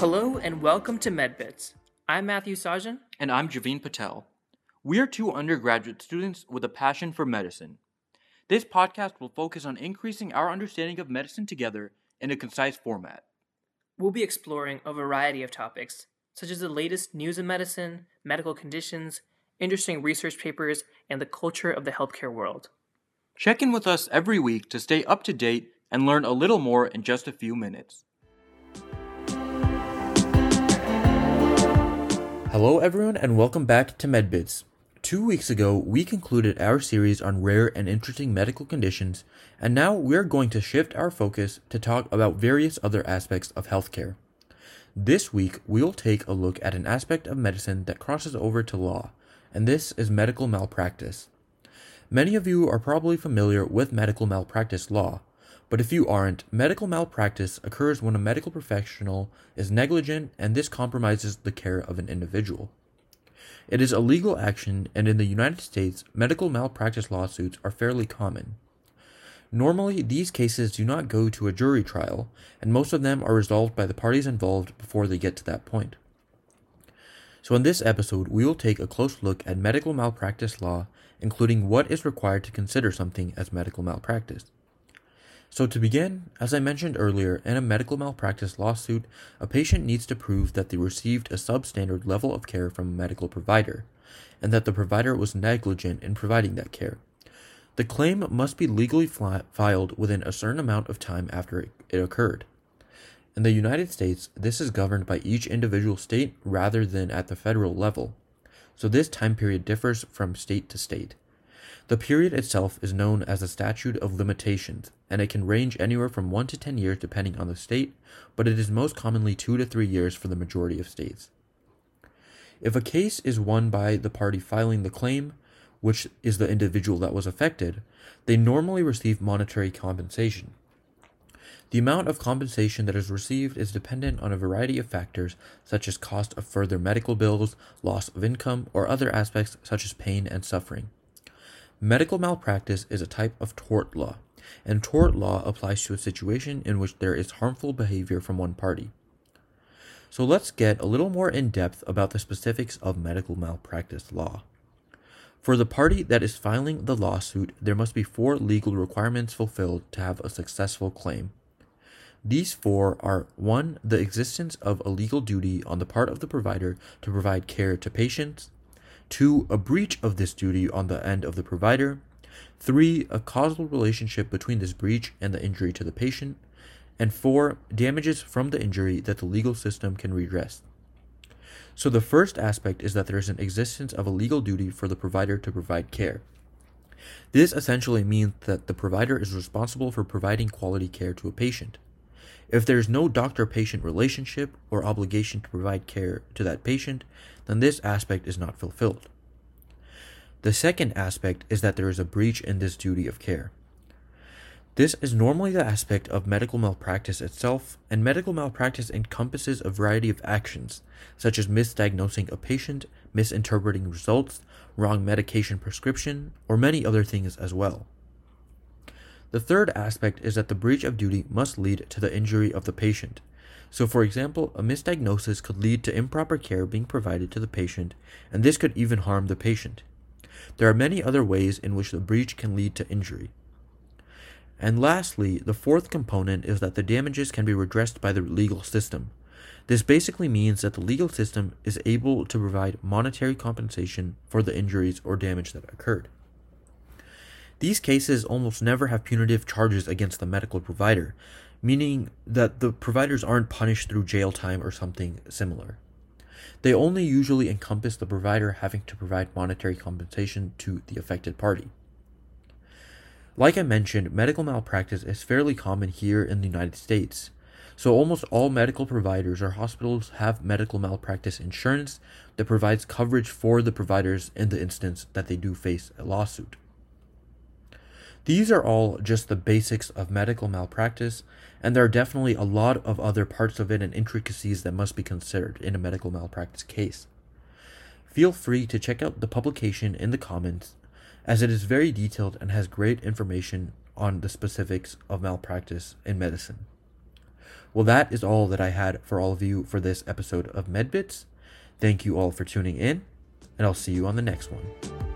Hello and welcome to MedBits. I'm Matthew Sajan. And I'm Javeen Patel. We are two undergraduate students with a passion for medicine. This podcast will focus on increasing our understanding of medicine together in a concise format. We'll be exploring a variety of topics, such as the latest news in medicine, medical conditions, interesting research papers, and the culture of the healthcare world. Check in with us every week to stay up to date and learn a little more in just a few minutes. Hello, everyone, and welcome back to MedBits. Two weeks ago, we concluded our series on rare and interesting medical conditions, and now we're going to shift our focus to talk about various other aspects of healthcare. This week, we'll take a look at an aspect of medicine that crosses over to law, and this is medical malpractice. Many of you are probably familiar with medical malpractice law, but if you aren't, medical malpractice occurs when a medical professional is negligent and this compromises the care of an individual. It is a legal action, and in the United States, medical malpractice lawsuits are fairly common. Normally, these cases do not go to a jury trial, and most of them are resolved by the parties involved before they get to that point. So, in this episode, we will take a close look at medical malpractice law, including what is required to consider something as medical malpractice. So, to begin, as I mentioned earlier, in a medical malpractice lawsuit, a patient needs to prove that they received a substandard level of care from a medical provider, and that the provider was negligent in providing that care. The claim must be legally filed within a certain amount of time after it occurred. In the United States, this is governed by each individual state rather than at the federal level, so this time period differs from state to state. The period itself is known as the statute of limitations, and it can range anywhere from 1 to 10 years depending on the state, but it is most commonly 2 to 3 years for the majority of states. If a case is won by the party filing the claim, which is the individual that was affected, they normally receive monetary compensation. The amount of compensation that is received is dependent on a variety of factors, such as cost of further medical bills, loss of income, or other aspects such as pain and suffering. Medical malpractice is a type of tort law, and tort law applies to a situation in which there is harmful behavior from one party. So let's get a little more in depth about the specifics of medical malpractice law. For the party that is filing the lawsuit, there must be four legal requirements fulfilled to have a successful claim. These four are 1. The existence of a legal duty on the part of the provider to provide care to patients, Two, a breach of this duty on the end of the provider. Three, a causal relationship between this breach and the injury to the patient. And four, damages from the injury that the legal system can redress. So the first aspect is that there is an existence of a legal duty for the provider to provide care. This essentially means that the provider is responsible for providing quality care to a patient. If there is no doctor patient relationship or obligation to provide care to that patient, then this aspect is not fulfilled. The second aspect is that there is a breach in this duty of care. This is normally the aspect of medical malpractice itself, and medical malpractice encompasses a variety of actions, such as misdiagnosing a patient, misinterpreting results, wrong medication prescription, or many other things as well. The third aspect is that the breach of duty must lead to the injury of the patient. So, for example, a misdiagnosis could lead to improper care being provided to the patient, and this could even harm the patient. There are many other ways in which the breach can lead to injury. And lastly, the fourth component is that the damages can be redressed by the legal system. This basically means that the legal system is able to provide monetary compensation for the injuries or damage that occurred. These cases almost never have punitive charges against the medical provider, meaning that the providers aren't punished through jail time or something similar. They only usually encompass the provider having to provide monetary compensation to the affected party. Like I mentioned, medical malpractice is fairly common here in the United States. So almost all medical providers or hospitals have medical malpractice insurance that provides coverage for the providers in the instance that they do face a lawsuit. These are all just the basics of medical malpractice, and there are definitely a lot of other parts of it and intricacies that must be considered in a medical malpractice case. Feel free to check out the publication in the comments, as it is very detailed and has great information on the specifics of malpractice in medicine. Well, that is all that I had for all of you for this episode of MedBits. Thank you all for tuning in, and I'll see you on the next one.